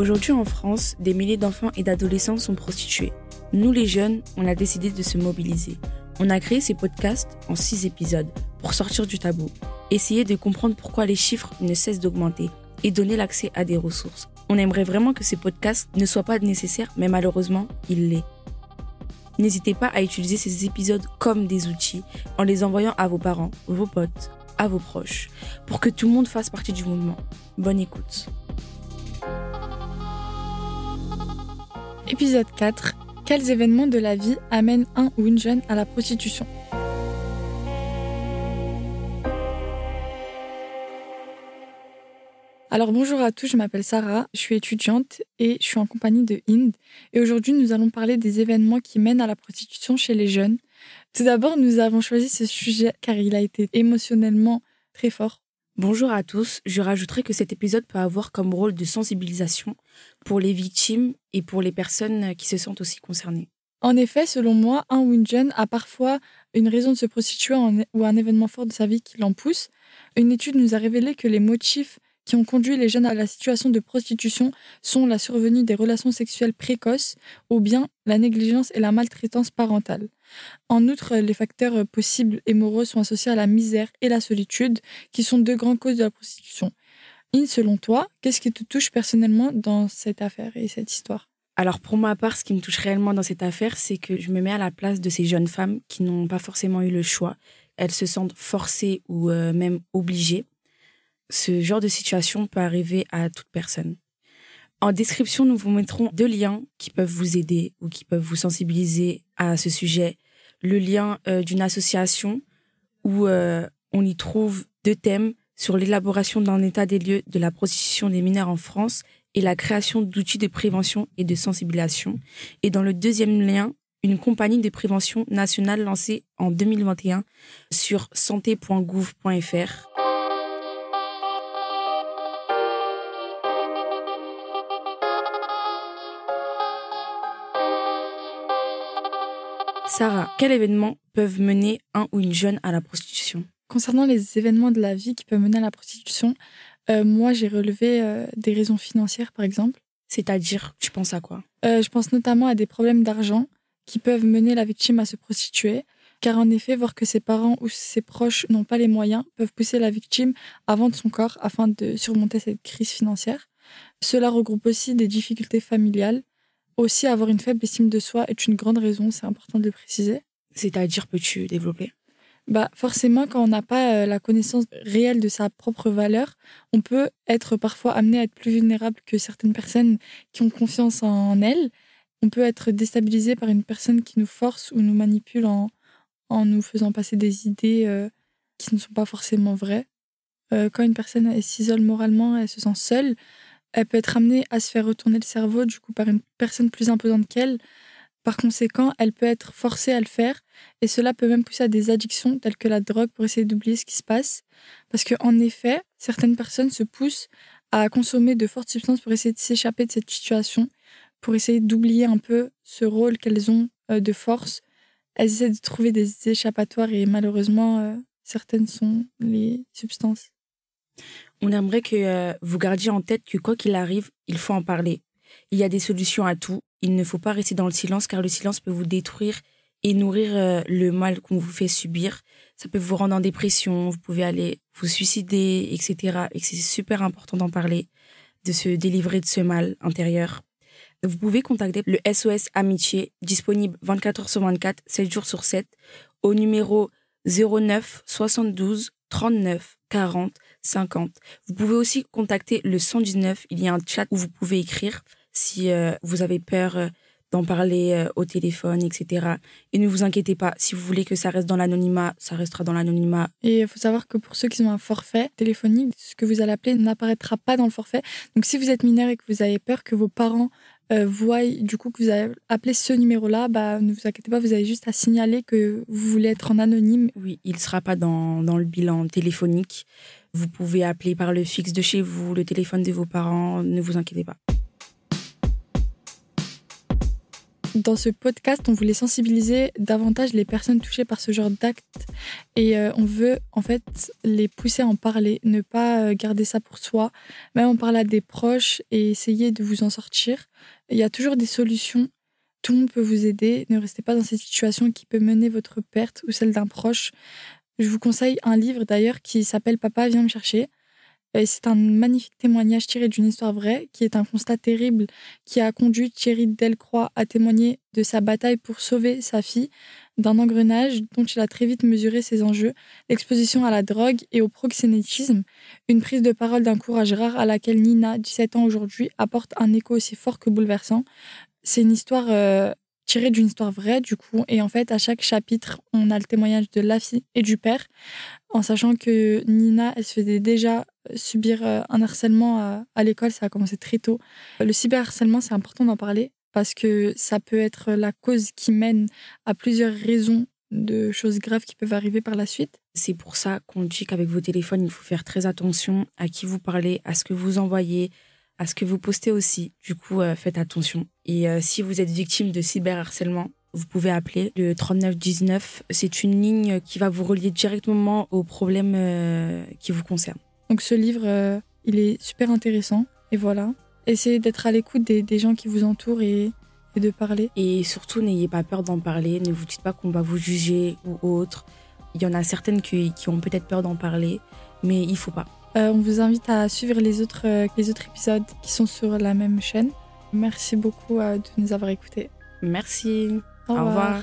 Aujourd'hui en France, des milliers d'enfants et d'adolescents sont prostitués. Nous les jeunes, on a décidé de se mobiliser. On a créé ces podcasts en six épisodes pour sortir du tabou, essayer de comprendre pourquoi les chiffres ne cessent d'augmenter et donner l'accès à des ressources. On aimerait vraiment que ces podcasts ne soient pas nécessaires, mais malheureusement, il l'est. N'hésitez pas à utiliser ces épisodes comme des outils en les envoyant à vos parents, vos potes, à vos proches, pour que tout le monde fasse partie du mouvement. Bonne écoute. Épisode 4. Quels événements de la vie amènent un ou une jeune à la prostitution? Alors bonjour à tous, je m'appelle Sarah, je suis étudiante et je suis en compagnie de Inde. Et aujourd'hui, nous allons parler des événements qui mènent à la prostitution chez les jeunes. Tout d'abord, nous avons choisi ce sujet car il a été émotionnellement très fort Bonjour à tous, je rajouterai que cet épisode peut avoir comme rôle de sensibilisation pour les victimes et pour les personnes qui se sentent aussi concernées. En effet, selon moi, un ou une jeune a parfois une raison de se prostituer ou un événement fort de sa vie qui l'en pousse. Une étude nous a révélé que les motifs qui ont conduit les jeunes à la situation de prostitution sont la survenue des relations sexuelles précoces ou bien la négligence et la maltraitance parentale. En outre, les facteurs possibles et moraux sont associés à la misère et la solitude, qui sont deux grandes causes de la prostitution. In, selon toi, qu'est-ce qui te touche personnellement dans cette affaire et cette histoire? Alors pour ma part, ce qui me touche réellement dans cette affaire, c'est que je me mets à la place de ces jeunes femmes qui n'ont pas forcément eu le choix. Elles se sentent forcées ou euh, même obligées ce genre de situation peut arriver à toute personne. En description, nous vous mettrons deux liens qui peuvent vous aider ou qui peuvent vous sensibiliser à ce sujet. Le lien euh, d'une association où euh, on y trouve deux thèmes sur l'élaboration d'un état des lieux de la prostitution des mineurs en France et la création d'outils de prévention et de sensibilisation. Et dans le deuxième lien, une compagnie de prévention nationale lancée en 2021 sur santé.gouv.fr Sarah, quels événements peuvent mener un ou une jeune à la prostitution? Concernant les événements de la vie qui peuvent mener à la prostitution, euh, moi j'ai relevé euh, des raisons financières par exemple. C'est-à-dire, tu penses à quoi? Euh, Je pense notamment à des problèmes d'argent qui peuvent mener la victime à se prostituer. Car en effet, voir que ses parents ou ses proches n'ont pas les moyens peuvent pousser la victime à vendre son corps afin de surmonter cette crise financière. Cela regroupe aussi des difficultés familiales, aussi, avoir une faible estime de soi est une grande raison, c'est important de le préciser. C'est-à-dire, peux-tu développer? Bah, Forcément, quand on n'a pas euh, la connaissance réelle de sa propre valeur, on peut être parfois amené à être plus vulnérable que certaines personnes qui ont confiance en elles. On peut être déstabilisé par une personne qui nous force ou nous manipule en, en nous faisant passer des idées euh, qui ne sont pas forcément vraies. Euh, quand une personne s'isole moralement, elle se sent seule, elle peut être amenée à se faire retourner le cerveau du coup par une personne plus imposante qu'elle. Par conséquent, elle peut être forcée à le faire et cela peut même pousser à des addictions telles que la drogue pour essayer d'oublier ce qui se passe. Parce qu'en effet, certaines personnes se poussent à consommer de fortes substances pour essayer de s'échapper de cette situation, pour essayer d'oublier un peu ce rôle qu'elles ont euh, de force. Elles essaient de trouver des échappatoires et malheureusement, euh, certaines sont les substances. On aimerait que euh, vous gardiez en tête que quoi qu'il arrive, il faut en parler. Il y a des solutions à tout. Il ne faut pas rester dans le silence car le silence peut vous détruire et nourrir euh, le mal qu'on vous fait subir. Ça peut vous rendre en dépression, vous pouvez aller vous suicider, etc. Et c'est super important d'en parler, de se délivrer de ce mal intérieur. Vous pouvez contacter le SOS Amitié, disponible 24 heures sur 24, 7 jours sur 7, au numéro 09 72 39 40 50. Vous pouvez aussi contacter le 119. Il y a un chat où vous pouvez écrire si euh, vous avez peur euh, d'en parler euh, au téléphone, etc. Et ne vous inquiétez pas, si vous voulez que ça reste dans l'anonymat, ça restera dans l'anonymat. Et il faut savoir que pour ceux qui ont un forfait téléphonique, ce que vous allez appeler n'apparaîtra pas dans le forfait. Donc si vous êtes mineur et que vous avez peur que vos parents euh, voient du coup que vous avez appelé ce numéro-là, bah, ne vous inquiétez pas, vous avez juste à signaler que vous voulez être en anonyme. Oui, il ne sera pas dans, dans le bilan téléphonique. Vous pouvez appeler par le fixe de chez vous, le téléphone de vos parents, ne vous inquiétez pas. Dans ce podcast, on voulait sensibiliser davantage les personnes touchées par ce genre d'actes et euh, on veut en fait les pousser à en parler, ne pas euh, garder ça pour soi, même en parler à des proches et essayer de vous en sortir. Il y a toujours des solutions. Tout le monde peut vous aider. Ne restez pas dans cette situation qui peut mener votre perte ou celle d'un proche. Je vous conseille un livre d'ailleurs qui s'appelle Papa viens me chercher. C'est un magnifique témoignage tiré d'une histoire vraie, qui est un constat terrible qui a conduit Thierry Delcroix à témoigner de sa bataille pour sauver sa fille d'un engrenage dont il a très vite mesuré ses enjeux, l'exposition à la drogue et au proxénétisme, une prise de parole d'un courage rare à laquelle Nina, 17 ans aujourd'hui, apporte un écho aussi fort que bouleversant. C'est une histoire euh, tirée d'une histoire vraie, du coup, et en fait, à chaque chapitre, on a le témoignage de la fille et du père, en sachant que Nina, elle se faisait déjà subir euh, un harcèlement à, l'école, ça a commencé très tôt. Le cyberharcèlement, c'est important d'en parler parce que ça peut être la cause qui mène à plusieurs raisons de choses graves qui peuvent arriver par la suite. C'est pour ça qu'on dit qu'avec vos téléphones, il faut faire très attention à qui vous parlez, à ce que vous envoyez, à ce que vous postez aussi. Du coup, euh, faites attention. Et euh, si vous êtes victime de cyberharcèlement, vous pouvez appeler le 3919. C'est une ligne qui va vous relier directement aux problèmes qui vous concernent. Donc ce livre, euh, il est super intéressant. Et voilà. Essayez d'être à l'écoute des, gens qui vous entourent et, de parler. Et surtout, n'ayez pas peur d'en parler. Ne vous dites pas qu'on va vous juger ou autre. Il y en a certaines qui, ont peut-être peur d'en parler, mais il faut pas. Euh, on vous invite à suivre les autres, euh, les autres épisodes qui sont sur la même chaîne. Merci beaucoup de nous avoir écoutés. Merci. Au, revoir.